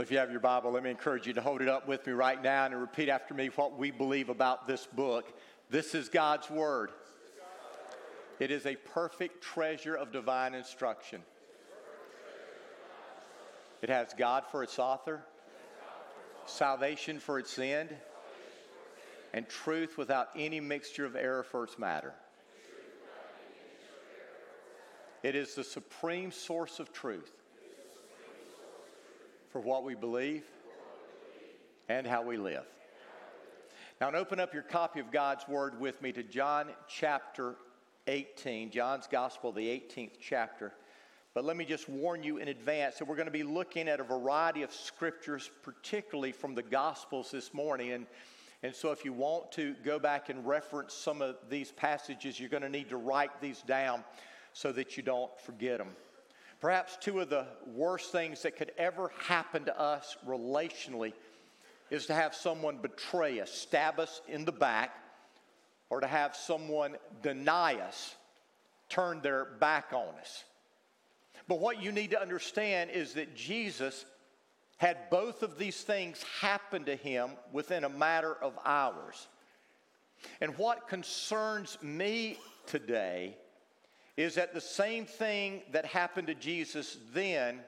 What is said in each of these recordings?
Well, if you have your Bible, let me encourage you to hold it up with me right now and repeat after me what we believe about this book. This is God's Word. It is a perfect treasure of divine instruction. It has God for its author, salvation for its end, and truth without any mixture of error for its matter. It is the supreme source of truth for what we believe and how we live. Now, open up your copy of God's Word with me to John chapter 18, John's Gospel, the 18th chapter. But let me just warn you in advance that we're going to be looking at a variety of scriptures, particularly from the Gospels this morning. And, and so, if you want to go back and reference some of these passages, you're going to need to write these down so that you don't forget them. Perhaps two of the worst things that could ever happen to us relationally is to have someone betray us, stab us in the back, or to have someone deny us, turn their back on us. But what you need to understand is that Jesus had both of these things happen to him within a matter of hours. And what concerns me today is that the same thing that happened to Jesus then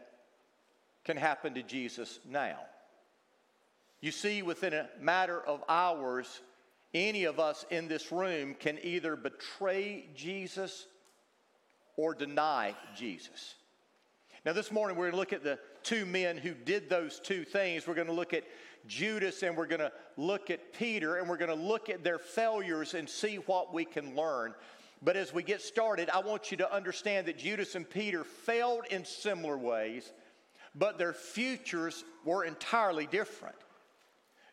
can happen to Jesus now. You see, within a matter of hours, any of us in this room can either betray Jesus or deny Jesus. Now, this morning we're going to look at the two men who did those two things. We're going to look at Judas and we're going to look at Peter and we're going to look at their failures and see what we can learn. But as we get started, I want you to understand that Judas and Peter failed in similar ways, but their futures were entirely different.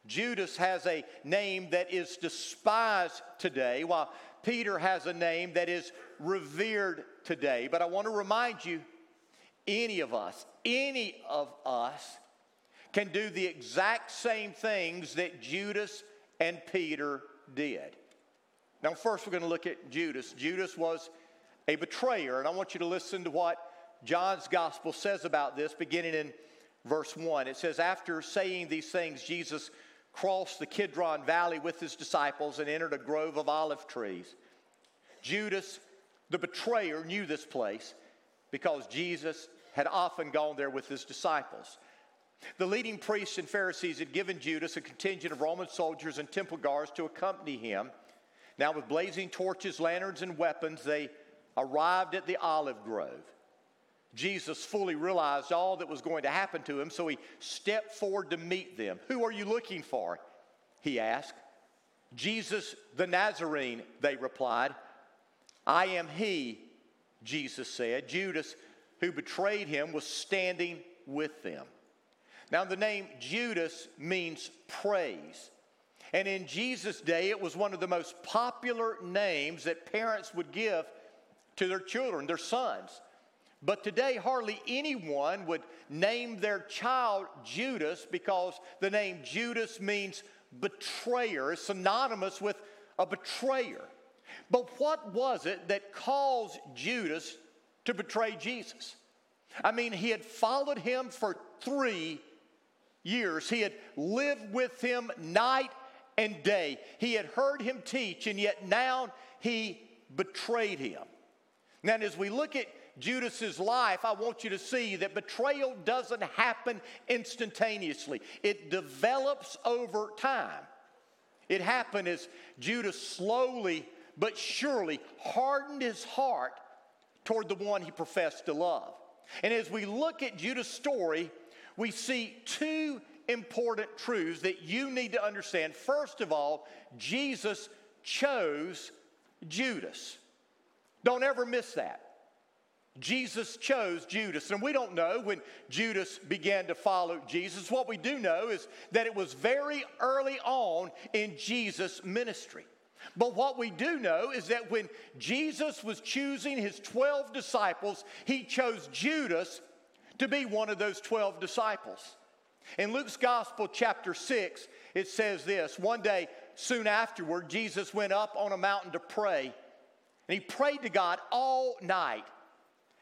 Judas has a name that is despised today, while Peter has a name that is revered today. But I want to remind you any of us, any of us can do the exact same things that Judas and Peter did. Now, first, we're going to look at Judas. Judas was a betrayer, and I want you to listen to what John's gospel says about this, beginning in verse 1. It says, After saying these things, Jesus crossed the Kidron Valley with his disciples and entered a grove of olive trees. Judas, the betrayer, knew this place because Jesus had often gone there with his disciples. The leading priests and Pharisees had given Judas a contingent of Roman soldiers and temple guards to accompany him. Now, with blazing torches, lanterns, and weapons, they arrived at the olive grove. Jesus fully realized all that was going to happen to him, so he stepped forward to meet them. Who are you looking for? He asked. Jesus the Nazarene, they replied. I am he, Jesus said. Judas, who betrayed him, was standing with them. Now, the name Judas means praise. And in Jesus' day, it was one of the most popular names that parents would give to their children, their sons. But today, hardly anyone would name their child Judas because the name Judas means betrayer, synonymous with a betrayer. But what was it that caused Judas to betray Jesus? I mean, he had followed him for three years, he had lived with him night and day. He had heard him teach, and yet now he betrayed him. Now, as we look at Judas's life, I want you to see that betrayal doesn't happen instantaneously. It develops over time. It happened as Judas slowly but surely hardened his heart toward the one he professed to love. And as we look at Judas' story, we see two important truths that you need to understand. First of all, Jesus chose Judas. Don't ever miss that. Jesus chose Judas. And we don't know when Judas began to follow Jesus. What we do know is that it was very early on in Jesus' ministry. But what we do know is that when Jesus was choosing his 12 disciples, he chose Judas to be one of those 12 disciples. In Luke's Gospel, chapter 6, it says this One day, soon afterward, Jesus went up on a mountain to pray, and he prayed to God all night.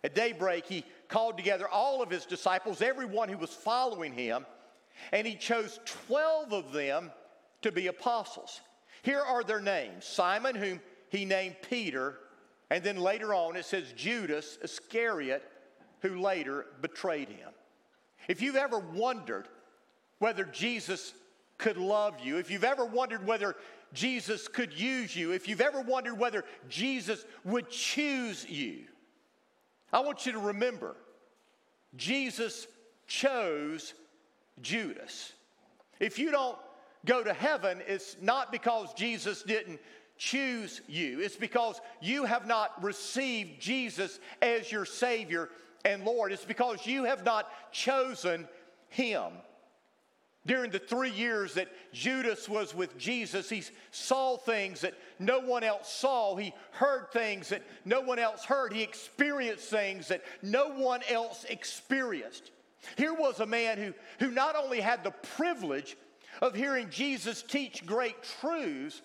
At daybreak, he called together all of his disciples, everyone who was following him, and he chose 12 of them to be apostles. Here are their names Simon, whom he named Peter, and then later on it says Judas Iscariot, who later betrayed him. If you've ever wondered whether Jesus could love you, if you've ever wondered whether Jesus could use you, if you've ever wondered whether Jesus would choose you, I want you to remember Jesus chose Judas. If you don't go to heaven, it's not because Jesus didn't choose you, it's because you have not received Jesus as your Savior and Lord. It's because you have not chosen Him. During the three years that Judas was with Jesus, he saw things that no one else saw. He heard things that no one else heard. He experienced things that no one else experienced. Here was a man who, who not only had the privilege of hearing Jesus teach great truths,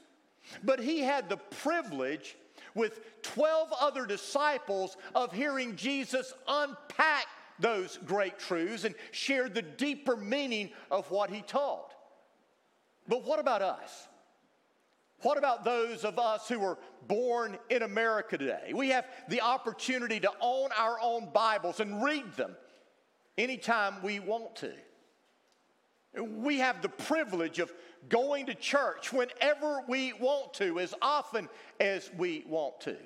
but he had the privilege with 12 other disciples of hearing Jesus unpack those great truths and share the deeper meaning of what he taught. But what about us? What about those of us who were born in America today? We have the opportunity to own our own Bibles and read them anytime we want to. We have the privilege of going to church whenever we want to, as often as we want to.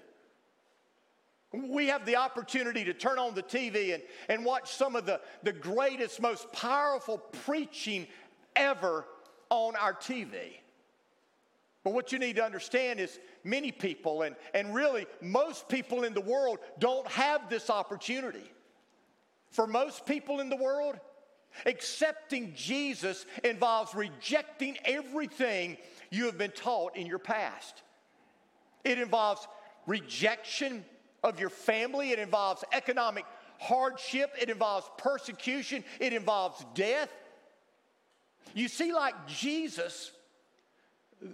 We have the opportunity to turn on the TV and, and watch some of the, the greatest, most powerful preaching ever on our TV. But what you need to understand is many people, and, and really most people in the world, don't have this opportunity. For most people in the world, accepting Jesus involves rejecting everything you have been taught in your past. It involves rejection of your family, it involves economic hardship, it involves persecution, it involves death. You see, like Jesus,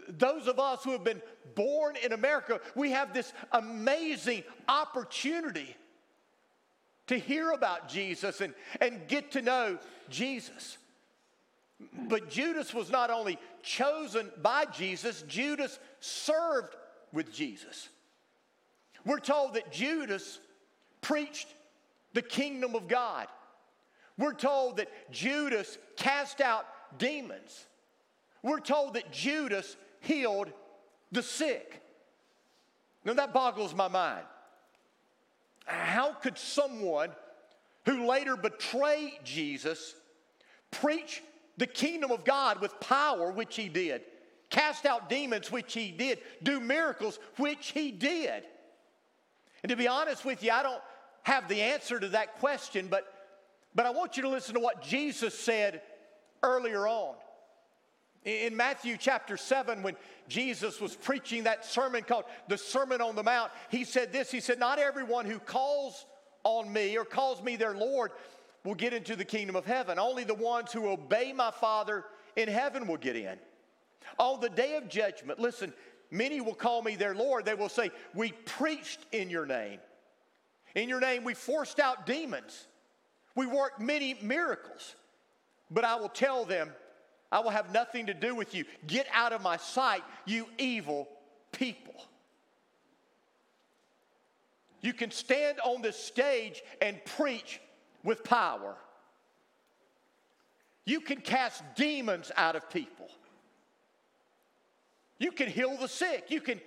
those of us who have been born in America, we have this amazing opportunity to hear about Jesus and, and get to know Jesus. But Judas was not only chosen by Jesus, Judas served with Jesus. We're told that Judas preached the kingdom of God. We're told that Judas cast out demons. We're told that Judas healed the sick. Now that boggles my mind. How could someone who later betrayed Jesus preach the kingdom of God with power, which he did, cast out demons, which he did, do miracles, which he did? And to be honest with you, I don't have the answer to that question, but, but I want you to listen to what Jesus said earlier on. In Matthew chapter 7, when Jesus was preaching that sermon called the Sermon on the Mount, he said this He said, Not everyone who calls on me or calls me their Lord will get into the kingdom of heaven. Only the ones who obey my Father in heaven will get in. On the day of judgment, listen, many will call me their Lord. They will say, We preached in your name. In your name, we forced out demons. We worked many miracles. But I will tell them, I will have nothing to do with you. Get out of my sight, you evil people. You can stand on this stage and preach with power. You can cast demons out of people. You can heal the sick. You can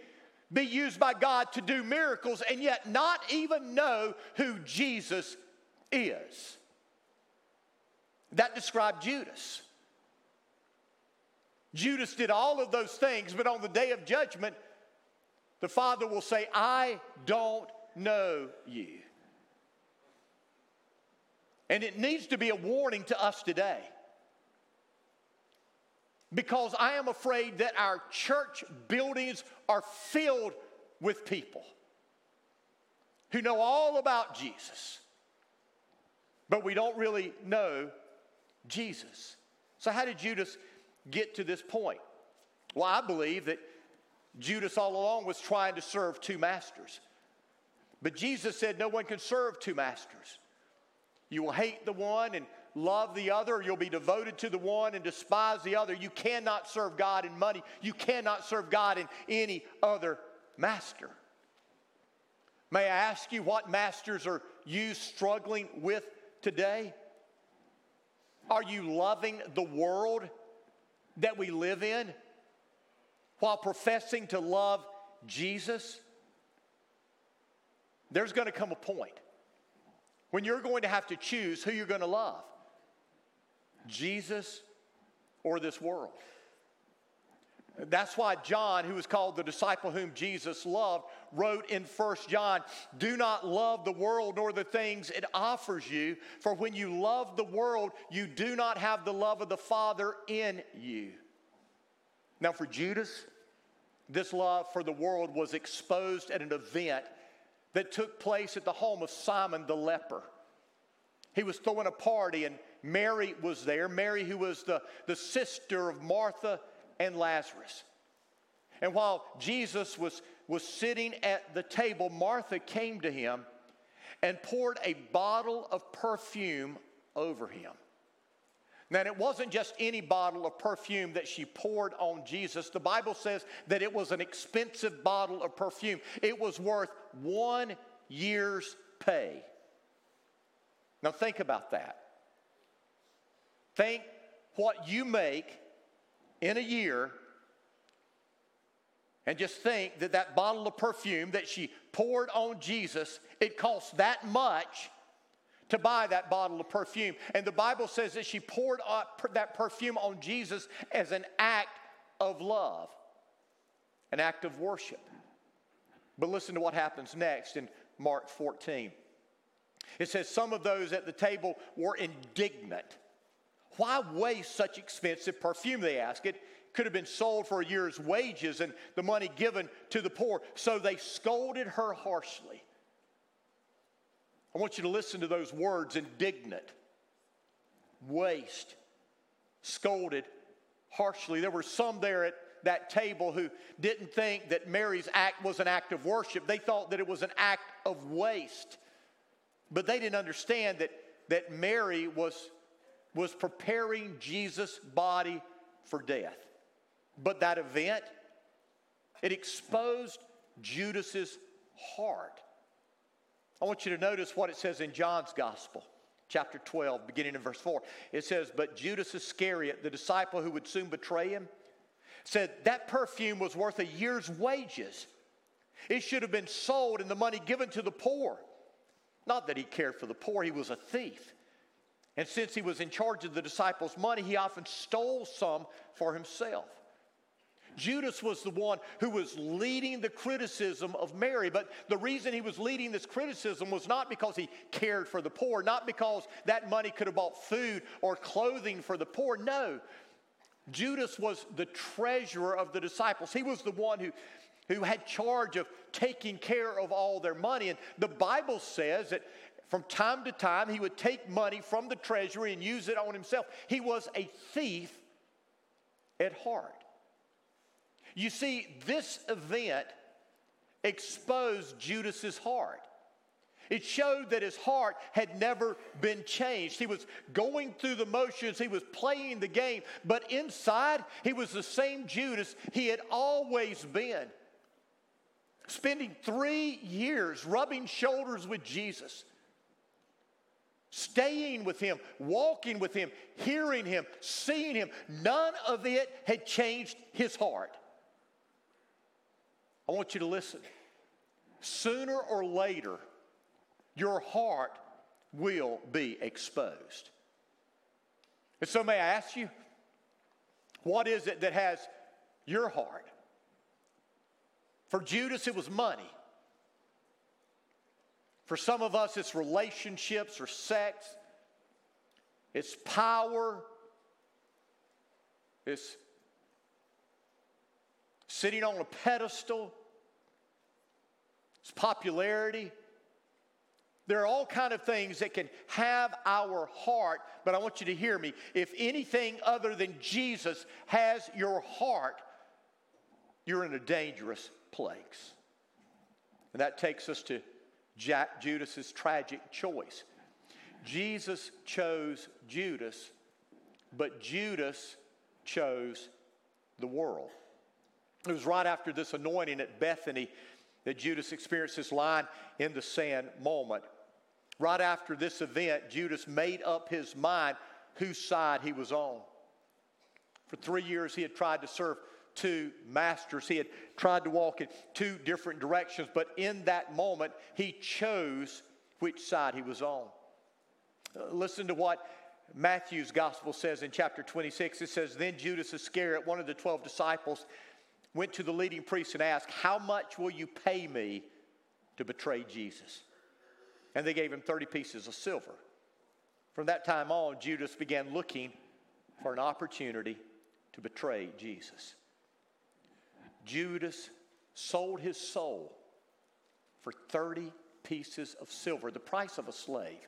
be used by God to do miracles and yet not even know who Jesus is. That described Judas. Judas did all of those things, but on the day of judgment, the Father will say, I don't know you. And it needs to be a warning to us today. Because I am afraid that our church buildings are filled with people who know all about Jesus, but we don't really know Jesus. So, how did Judas get to this point? Well, I believe that Judas all along was trying to serve two masters. But Jesus said no one can serve two masters. You will hate the one and love the other, you'll be devoted to the one and despise the other. You cannot serve God in money. You cannot serve God in any other master. May I ask you what masters are you struggling with today? Are you loving the world that we live in while professing to love Jesus? There's going to come a point when you're going to have to choose who you're going to love Jesus or this world. That's why John, who was called the disciple whom Jesus loved, wrote in 1 John, Do not love the world nor the things it offers you, for when you love the world, you do not have the love of the Father in you. Now, for Judas, this love for the world was exposed at an event that took place at the home of Simon the leper. He was throwing a party, and Mary was there. Mary, who was the, the sister of Martha and Lazarus. And while Jesus was, was sitting at the table, Martha came to him and poured a bottle of perfume over him. Now, it wasn't just any bottle of perfume that she poured on Jesus. The Bible says that it was an expensive bottle of perfume, it was worth one year's pay. Now, think about that. Think what you make in a year and just think that that bottle of perfume that she poured on Jesus, it cost that much to buy that bottle of perfume. And the Bible says that she poured that perfume on Jesus as an act of love, an act of worship. But listen to what happens next in Mark 14. It says, Some of those at the table were indignant why waste such expensive perfume? They ask. It could have been sold for a year's wages and the money given to the poor. So they scolded her harshly. I want you to listen to those words indignant, waste, scolded harshly. There were some there at that table who didn't think that Mary's act was an act of worship. They thought that it was an act of waste. But they didn't understand that, that Mary was was preparing Jesus' body for death. But that event, it exposed Judas's heart. I want you to notice what it says in John's gospel, chapter 12, beginning in verse 4. It says, But Judas Iscariot, the disciple who would soon betray him, said that perfume was worth a year's wages. It should have been sold and the money given to the poor. Not that he cared for the poor, he was a thief. And since he was in charge of the disciples' money, he often stole some for himself. Judas was the one who was leading the criticism of Mary. But the reason he was leading this criticism was not because he cared for the poor, not because that money could have bought food or clothing for the poor. No. Judas was the treasurer of the disciples. He was the one who, who had charge of taking care of all their money. And the Bible says that from time to time, he would take money from the treasury and use it on himself. He was a thief at heart. You see, this event exposed Judas's heart. It showed that his heart had never been changed. He was going through the motions, he was playing the game, but inside, he was the same Judas he had always been. Spending three years rubbing shoulders with Jesus staying with him, walking with him, hearing him, seeing him. None of it had changed his heart. I want you to listen. Sooner or later, your heart will be exposed. And so, may I ask you, what is it that has your heart? For Judas, it was money. For some of us, it's relationships or sex, it's power, it's sitting on a pedestal, it's popularity. There are all kind of things that can have our heart, but I want you to hear me. If anything other than Jesus has your heart, you're in a dangerous place. And that takes us to Jack Judas's tragic choice. Jesus chose Judas, but Judas chose the world. It was right after this anointing at Bethany that Judas experienced this line in the sand moment. Right after this event, Judas made up his mind whose side he was on. For three years, he had tried to serve two masters. He had tried to walk in two different directions, but in that moment, he chose which side he was on. Uh, listen to what Matthew's gospel says in chapter 26. It says, Then Judas Iscariot, one of the 12 disciples, went to the leading priest and asked, How much will you pay me to betray Jesus? And they gave him 30 pieces of silver. From that time on, Judas began looking for an opportunity to betray Jesus. Judas sold his soul for 30 pieces of silver, the price of a slave.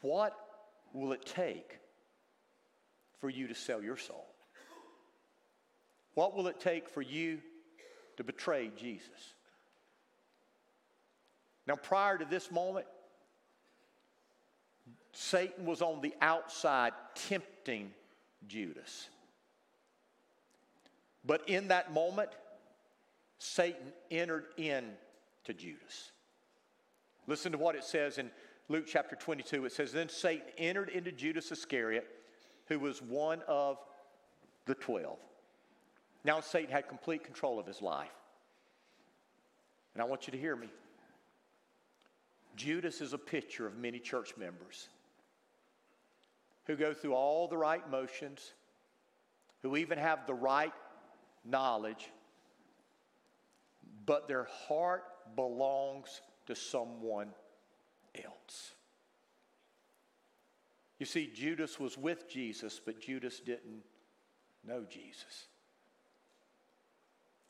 What will it take for you to sell your soul? What will it take for you to betray Jesus? Now, prior to this moment, Satan was on the outside tempting Judas. But in that moment, Satan entered in to Judas. Listen to what it says in Luke chapter 22. It says, Then Satan entered into Judas Iscariot, who was one of the twelve. Now Satan had complete control of his life. And I want you to hear me. Judas is a picture of many church members who go through all the right motions, who even have the right knowledge, but their heart belongs to someone else. You see, Judas was with Jesus, but Judas didn't know Jesus.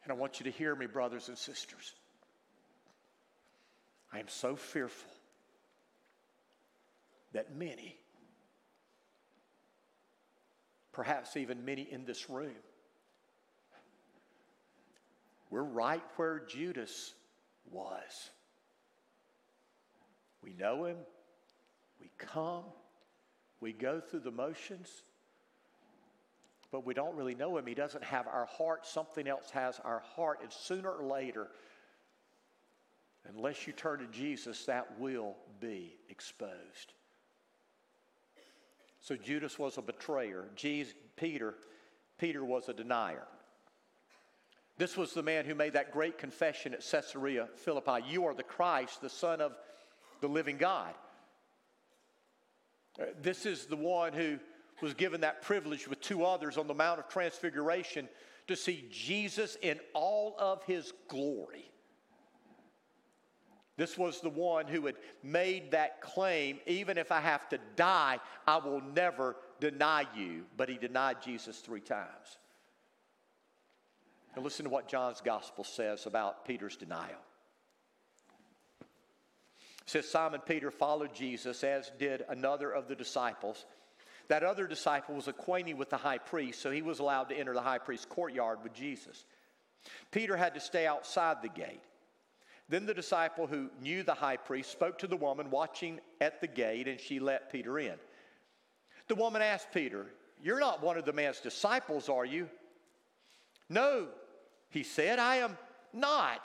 And I want you to hear me, brothers and sisters. I am so fearful that many, perhaps even many in this room, we're right where Judas was. We know him, we come, we go through the motions, but we don't really know him. He doesn't have our heart, something else has our heart, and sooner or later, unless you turn to Jesus, that will be exposed. So Judas was a betrayer. Jesus, Peter, Peter was a denier. This was the man who made that great confession at Caesarea Philippi You are the Christ, the Son of the living God. Uh, this is the one who was given that privilege with two others on the Mount of Transfiguration to see Jesus in all of his glory. This was the one who had made that claim even if I have to die, I will never deny you. But he denied Jesus three times. And listen to what John's gospel says about Peter's denial. It says Simon Peter followed Jesus, as did another of the disciples. That other disciple was acquainted with the high priest, so he was allowed to enter the high priest's courtyard with Jesus. Peter had to stay outside the gate. Then the disciple who knew the high priest spoke to the woman watching at the gate, and she let Peter in. The woman asked Peter, You're not one of the man's disciples, are you? No, he said, I am not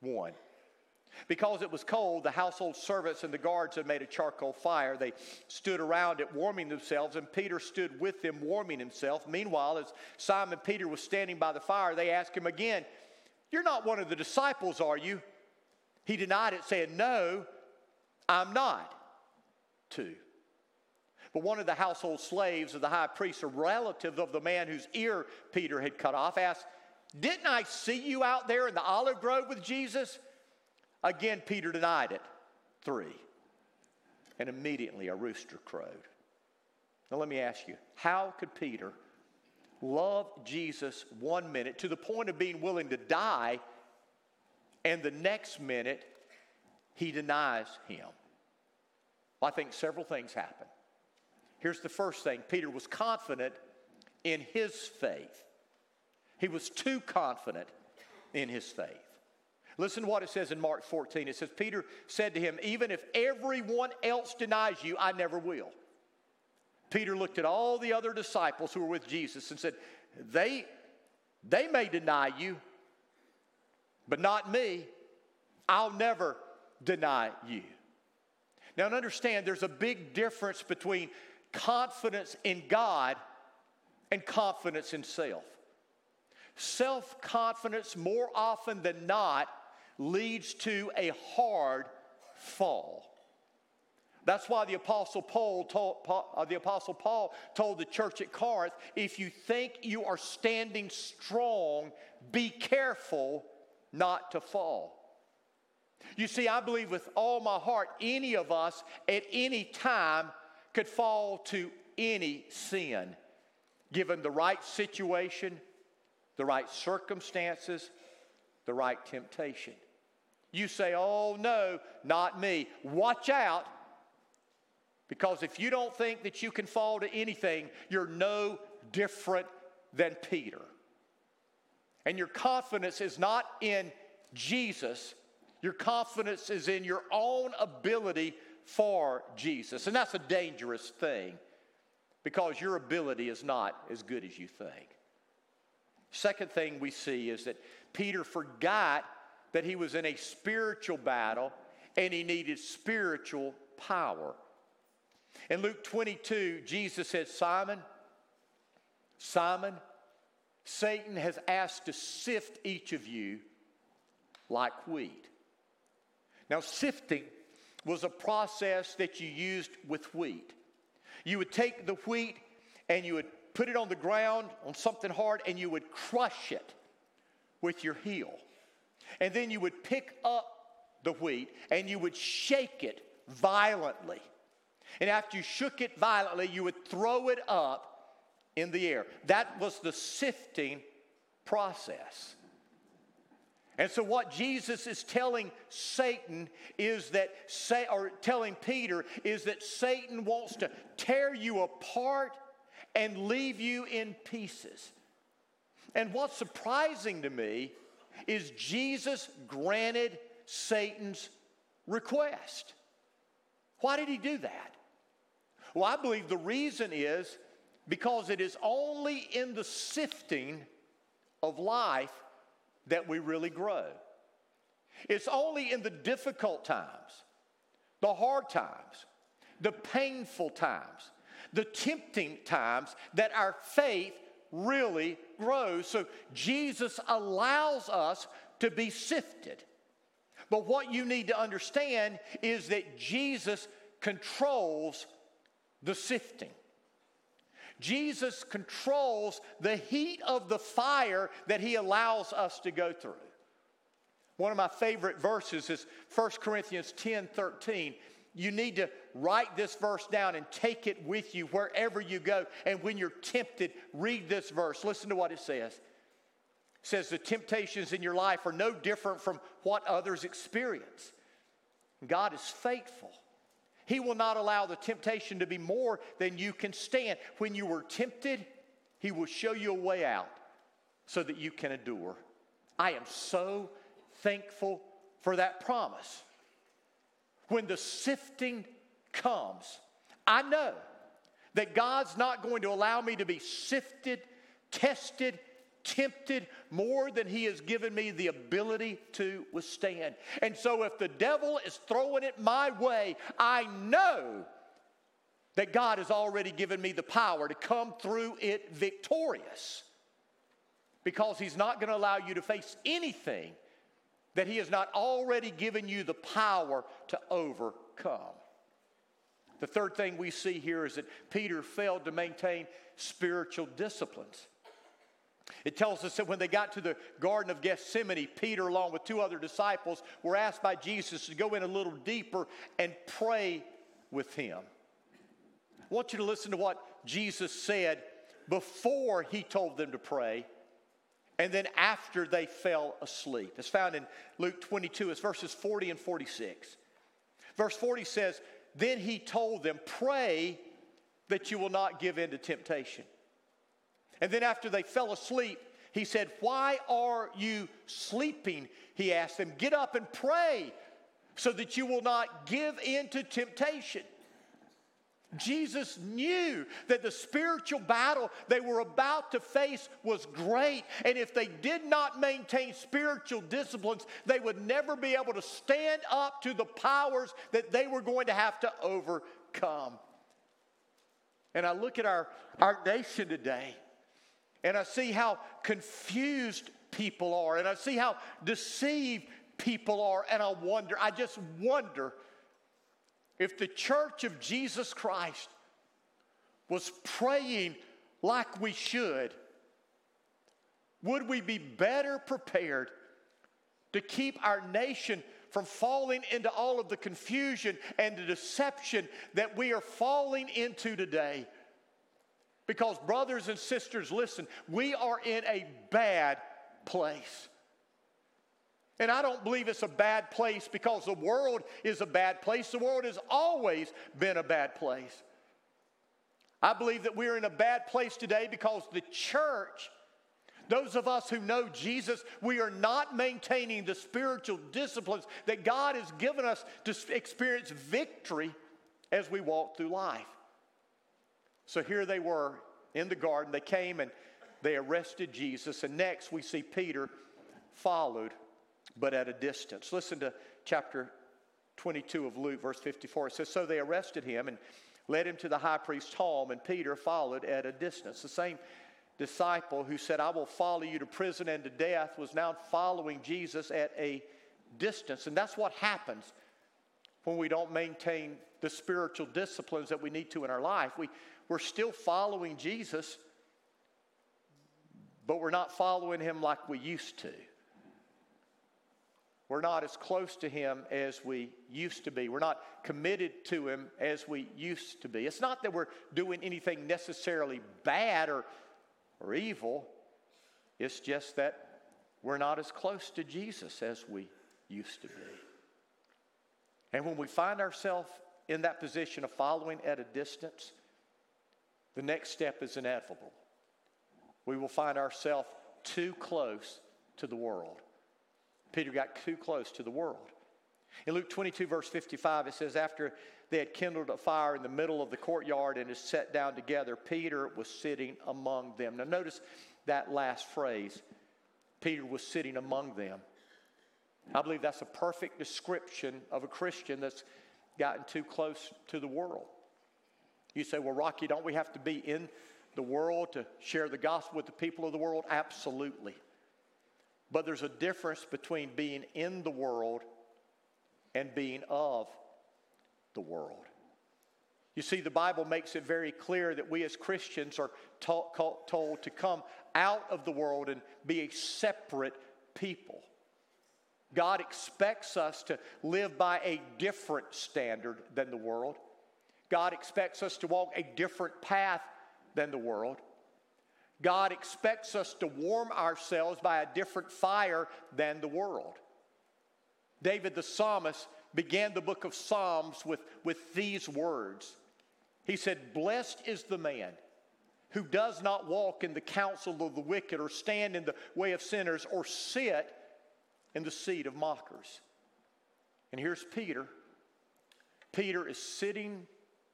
one. Because it was cold, the household servants and the guards had made a charcoal fire. They stood around it warming themselves, and Peter stood with them warming himself. Meanwhile, as Simon Peter was standing by the fire, they asked him again, You're not one of the disciples, are you? He denied it, saying, No, I'm not. Two. But one of the household slaves of the high priest, a relative of the man whose ear Peter had cut off, asked, Didn't I see you out there in the olive grove with Jesus? Again, Peter denied it. Three. And immediately a rooster crowed. Now, let me ask you how could Peter love Jesus one minute to the point of being willing to die, and the next minute he denies him? Well, I think several things happen. Here's the first thing Peter was confident in his faith, he was too confident in his faith. Listen to what it says in Mark 14. It says, Peter said to him, Even if everyone else denies you, I never will. Peter looked at all the other disciples who were with Jesus and said, They, they may deny you, but not me. I'll never deny you. Now, understand there's a big difference between confidence in God and confidence in self. Self confidence, more often than not, leads to a hard fall. That's why the Apostle Paul told, uh, the Apostle Paul told the church at Corinth if you think you are standing strong, be careful not to fall. You see, I believe with all my heart, any of us at any time could fall to any sin, given the right situation, the right circumstances, the right temptation. You say, Oh, no, not me. Watch out, because if you don't think that you can fall to anything, you're no different than Peter. And your confidence is not in Jesus, your confidence is in your own ability for Jesus. And that's a dangerous thing because your ability is not as good as you think. Second thing we see is that Peter forgot that he was in a spiritual battle and he needed spiritual power. In Luke 22, Jesus said, Simon, Simon, Satan has asked to sift each of you like wheat. Now, sifting was a process that you used with wheat. You would take the wheat and you would put it on the ground on something hard and you would crush it with your heel. And then you would pick up the wheat and you would shake it violently. And after you shook it violently, you would throw it up in the air. That was the sifting process. And so, what Jesus is telling Satan is that, say, or telling Peter is that Satan wants to tear you apart and leave you in pieces. And what's surprising to me is Jesus granted Satan's request. Why did he do that? Well, I believe the reason is because it is only in the sifting of life that we really grow. It's only in the difficult times, the hard times, the painful times, the tempting times that our faith really grows. So Jesus allows us to be sifted. But what you need to understand is that Jesus controls the sifting. Jesus controls the heat of the fire that he allows us to go through. One of my favorite verses is 1 Corinthians 10 13. You need to write this verse down and take it with you wherever you go. And when you're tempted, read this verse. Listen to what it says. It says, The temptations in your life are no different from what others experience. God is faithful. He will not allow the temptation to be more than you can stand. When you are tempted, He will show you a way out so that you can endure. I am so thankful for that promise. When the sifting comes, I know that God's not going to allow me to be sifted, tested, tempted more than he has given me the ability to withstand. And so if the devil is throwing it my way, I know that God has already given me the power to come through it victorious. Because he's not going to allow you to face anything that he has not already given you the power to overcome. The third thing we see here is that Peter failed to maintain spiritual disciplines. It tells us that when they got to the Garden of Gethsemane, Peter, along with two other disciples, were asked by Jesus to go in a little deeper and pray with him. I want you to listen to what Jesus said before he told them to pray and then after they fell asleep. It's found in Luke 22, it's verses 40 and 46. Verse 40 says, Then he told them, Pray that you will not give in to temptation. And then after they fell asleep, He said, Why are you sleeping? He asked them, Get up and pray so that you will not give in to temptation. Jesus knew that the spiritual battle they were about to face was great. And if they did not maintain spiritual disciplines, they would never be able to stand up to the powers that they were going to have to overcome. And I look at our, our nation today, and I see how confused people are, and I see how deceived people are, and I wonder, I just wonder if the church of Jesus Christ was praying like we should, would we be better prepared to keep our nation from falling into all of the confusion and the deception that we are falling into today? Because, brothers and sisters, listen, we are in a bad place. And I don't believe it's a bad place because the world is a bad place. The world has always been a bad place. I believe that we're in a bad place today because the church, those of us who know Jesus, we are not maintaining the spiritual disciplines that God has given us to experience victory as we walk through life. So here they were in the garden. They came and they arrested Jesus. And next we see Peter followed but at a distance. Listen to chapter 22 of Luke, verse 54. It says, So they arrested him and led him to the high priest's home, and Peter followed at a distance. The same disciple who said, I will follow you to prison and to death, was now following Jesus at a distance. And that's what happens when we don't maintain the spiritual disciplines that we need to in our life. We, we're still following Jesus, but we're not following him like we used to. We're not as close to Him as we used to be. We're not committed to Him as we used to be. It's not that we're doing anything necessarily bad or, or evil, it's just that we're not as close to Jesus as we used to be. And when we find ourselves in that position of following at a distance, the next step is inevitable. We will find ourselves too close to the world. Peter got too close to the world. In Luke 22, verse 55, it says, After they had kindled a fire in the middle of the courtyard and had sat down together, Peter was sitting among them. Now, notice that last phrase Peter was sitting among them. I believe that's a perfect description of a Christian that's gotten too close to the world. You say, Well, Rocky, don't we have to be in the world to share the gospel with the people of the world? Absolutely. But there's a difference between being in the world and being of the world. You see, the Bible makes it very clear that we as Christians are told to come out of the world and be a separate people. God expects us to live by a different standard than the world. God expects us to walk a different path than the world. God expects us to warm ourselves by a different fire than the world. David the psalmist began the book of Psalms with, with these words. He said, Blessed is the man who does not walk in the counsel of the wicked, or stand in the way of sinners, or sit in the seat of mockers. And here's Peter. Peter is sitting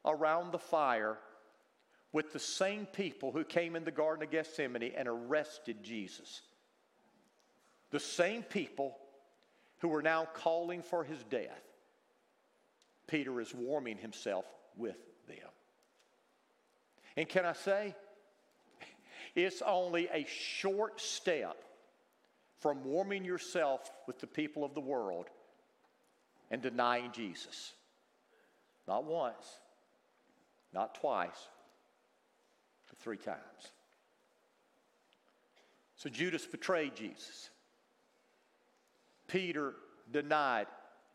around the fire with the same people who came in the Garden of Gethsemane and arrested Jesus. The same people who were now calling for his death. Peter is warming himself with them. And can I say, it's only a short step from warming yourself with the people of the world and denying Jesus. Not once, not twice, but three times. So Judas betrayed Jesus. Peter denied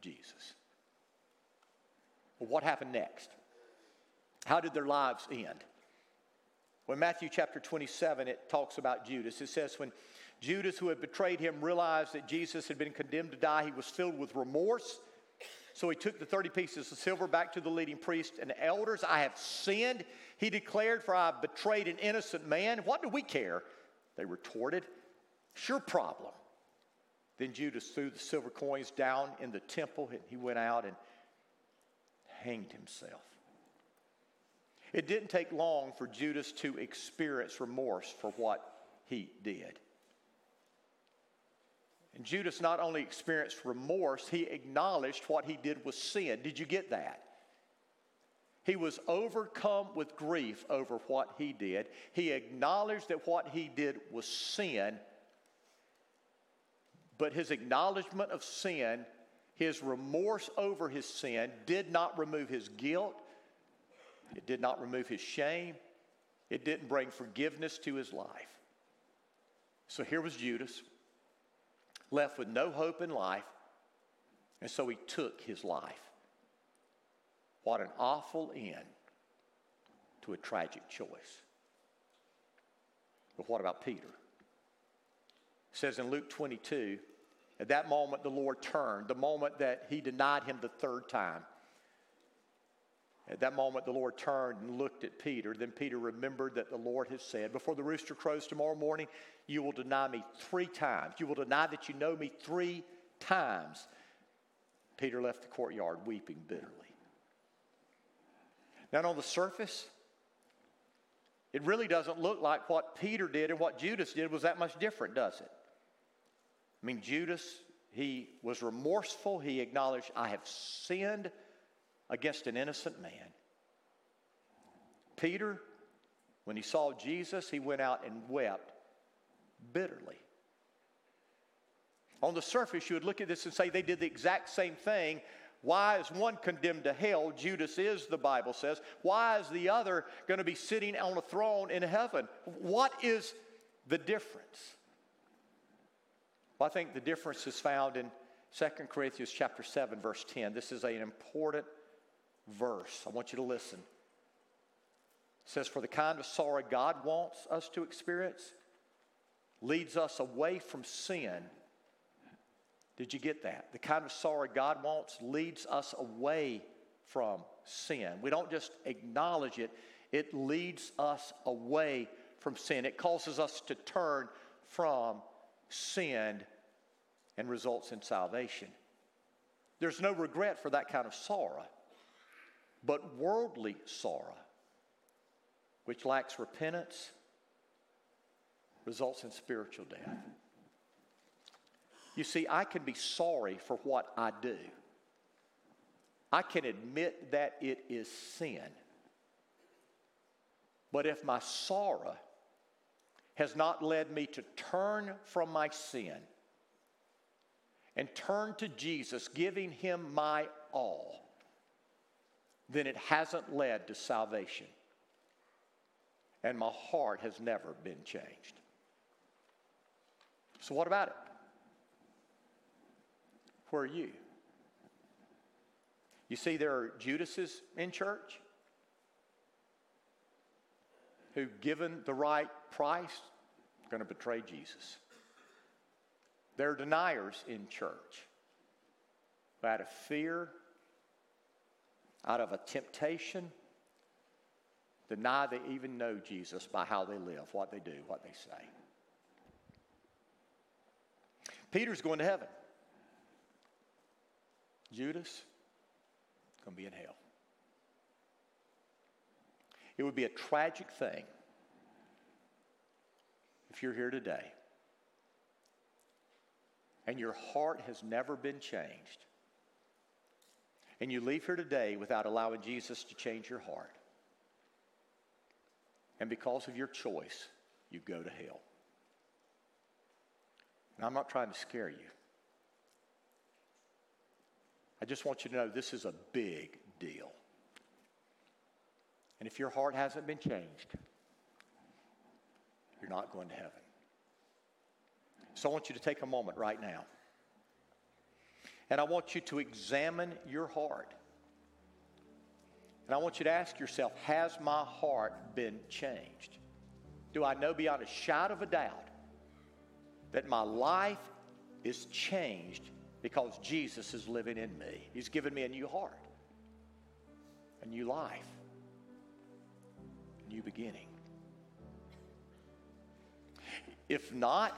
Jesus. Well, what happened next? How did their lives end? When Matthew chapter 27, it talks about Judas. It says, When Judas, who had betrayed him, realized that Jesus had been condemned to die, he was filled with remorse. So he took the 30 pieces of silver back to the leading priest and elders. I have sinned. He declared, For I betrayed an innocent man. What do we care? They retorted. Sure problem. Then Judas threw the silver coins down in the temple and he went out and hanged himself. It didn't take long for Judas to experience remorse for what he did. And Judas not only experienced remorse, he acknowledged what he did was sin. Did you get that? He was overcome with grief over what he did. He acknowledged that what he did was sin, but his acknowledgement of sin, his remorse over his sin, did not remove his guilt, it did not remove his shame, it didn't bring forgiveness to his life. So here was Judas, left with no hope in life, and so he took his life. What an awful end to a tragic choice. But what about Peter? It says in Luke 22, at that moment the Lord turned, the moment that he denied him the third time. At that moment, the Lord turned and looked at Peter. Then Peter remembered that the Lord had said, Before the rooster crows tomorrow morning, you will deny me three times. You will deny that you know me three times. Peter left the courtyard weeping bitterly. Now, on the surface, it really doesn't look like what Peter did and what Judas did was that much different, does it? I mean, Judas, he was remorseful. He acknowledged, I have sinned against an innocent man. Peter, when he saw Jesus, he went out and wept bitterly. On the surface, you would look at this and say they did the exact same thing. Why is one condemned to hell? Judas is, the Bible says. Why is the other going to be sitting on a throne in heaven? What is the difference? Well, I think the difference is found in 2 Corinthians chapter 7, verse 10. This is an important verse. I want you to listen. It says, For the kind of sorrow God wants us to experience leads us away from sin. Did you get that? The kind of sorrow God wants leads us away from sin. We don't just acknowledge it, it leads us away from sin. It causes us to turn from sin and results in salvation. There's no regret for that kind of sorrow. But worldly sorrow, which lacks repentance, results in spiritual death. You see, I can be sorry for what I do. I can admit that it is sin. But if my sorrow has not led me to turn from my sin and turn to Jesus, giving him my all, then it hasn't led to salvation. And my heart has never been changed. So, what about it? Where are you? You see, there are Judases in church who, given the right price, are going to betray Jesus. There are deniers in church out of fear out of a temptation, deny they even know Jesus by how they live, what they do, what they say. Peter's going to heaven. Judas going to be in hell. It would be a tragic thing if you're here today and your heart has never been changed and you leave here today without allowing Jesus to change your heart, and because of your choice, you go to hell. And I'm not trying to scare you. I just want you to know this is a big deal. And if your heart hasn't been changed, you're not going to heaven. So I want you to take a moment right now. And I want you to examine your heart. And I want you to ask yourself Has my heart been changed? Do I know beyond a shadow of a doubt that my life is changed because Jesus is living in me? He's given me a new heart, a new life, a new beginning. If not,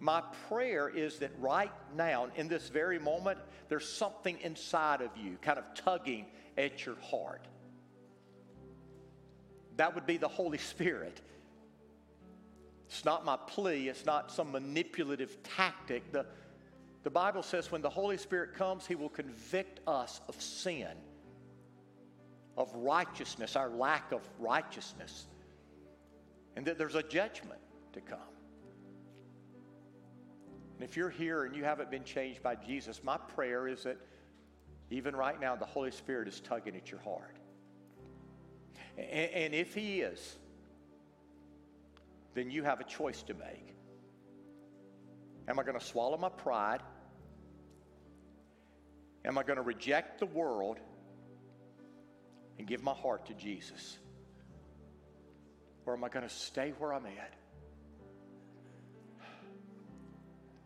my prayer is that right now, in this very moment, there's something inside of you kind of tugging at your heart. That would be the Holy Spirit. It's not my plea, it's not some manipulative tactic. The, the Bible says when the Holy Spirit comes, He will convict us of sin, of righteousness, our lack of righteousness, and that there's a judgment to come. And if you're here and you haven't been changed by Jesus, my prayer is that even right now, the Holy Spirit is tugging at your heart. And, and if He is, then you have a choice to make. Am I going to swallow my pride? Am I going to reject the world and give my heart to Jesus? Or am I going to stay where I'm at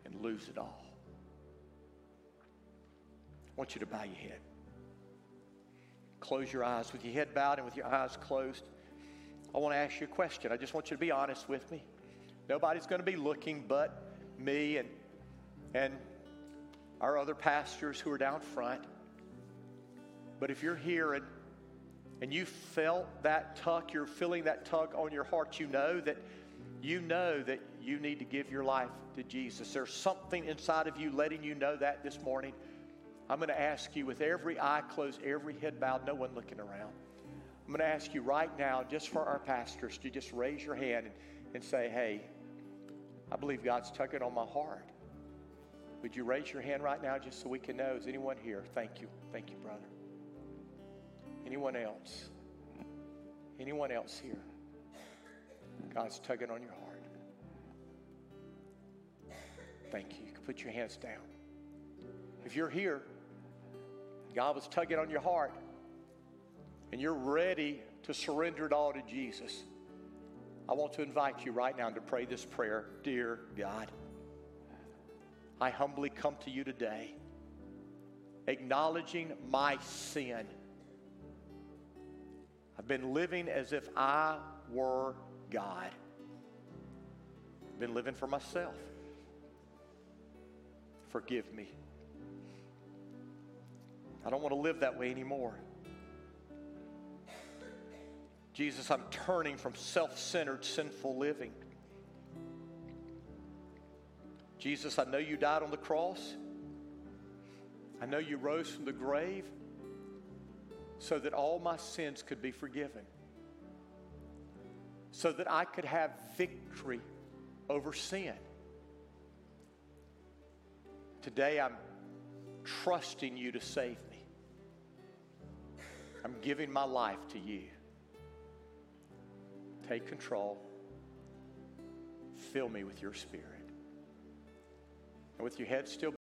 and lose it all? I want you to bow your head. Close your eyes with your head bowed and with your eyes closed. I want to ask you a question. I just want you to be honest with me. Nobody's going to be looking but me and, and our other pastors who are down front. But if you're here and, and you felt that tug, you're feeling that tug on your heart, you know that you know that you need to give your life to Jesus. There's something inside of you letting you know that this morning. I'm going to ask you with every eye closed, every head bowed, no one looking around. I'm going to ask you right now, just for our pastors, to just raise your hand and, and say, hey, I believe God's tugging on my heart. Would you raise your hand right now just so we can know? Is anyone here? Thank you. Thank you, brother. Anyone else? Anyone else here? God's tugging on your heart. Thank you. You can put your hands down. If you're here, God was tugging on your heart, and you're ready to surrender it all to Jesus, I want to invite you right now to pray this prayer Dear God, I humbly come to you today, acknowledging my sin. I've been living as if I were God. I've been living for myself. Forgive me. I don't want to live that way anymore. Jesus, I'm turning from self centered, sinful living. Jesus, I know you died on the cross. I know you rose from the grave so that all my sins could be forgiven, so that I could have victory over sin. Today, I'm trusting you to save me. I'm giving my life to you. Take control. Fill me with your spirit. And with your head still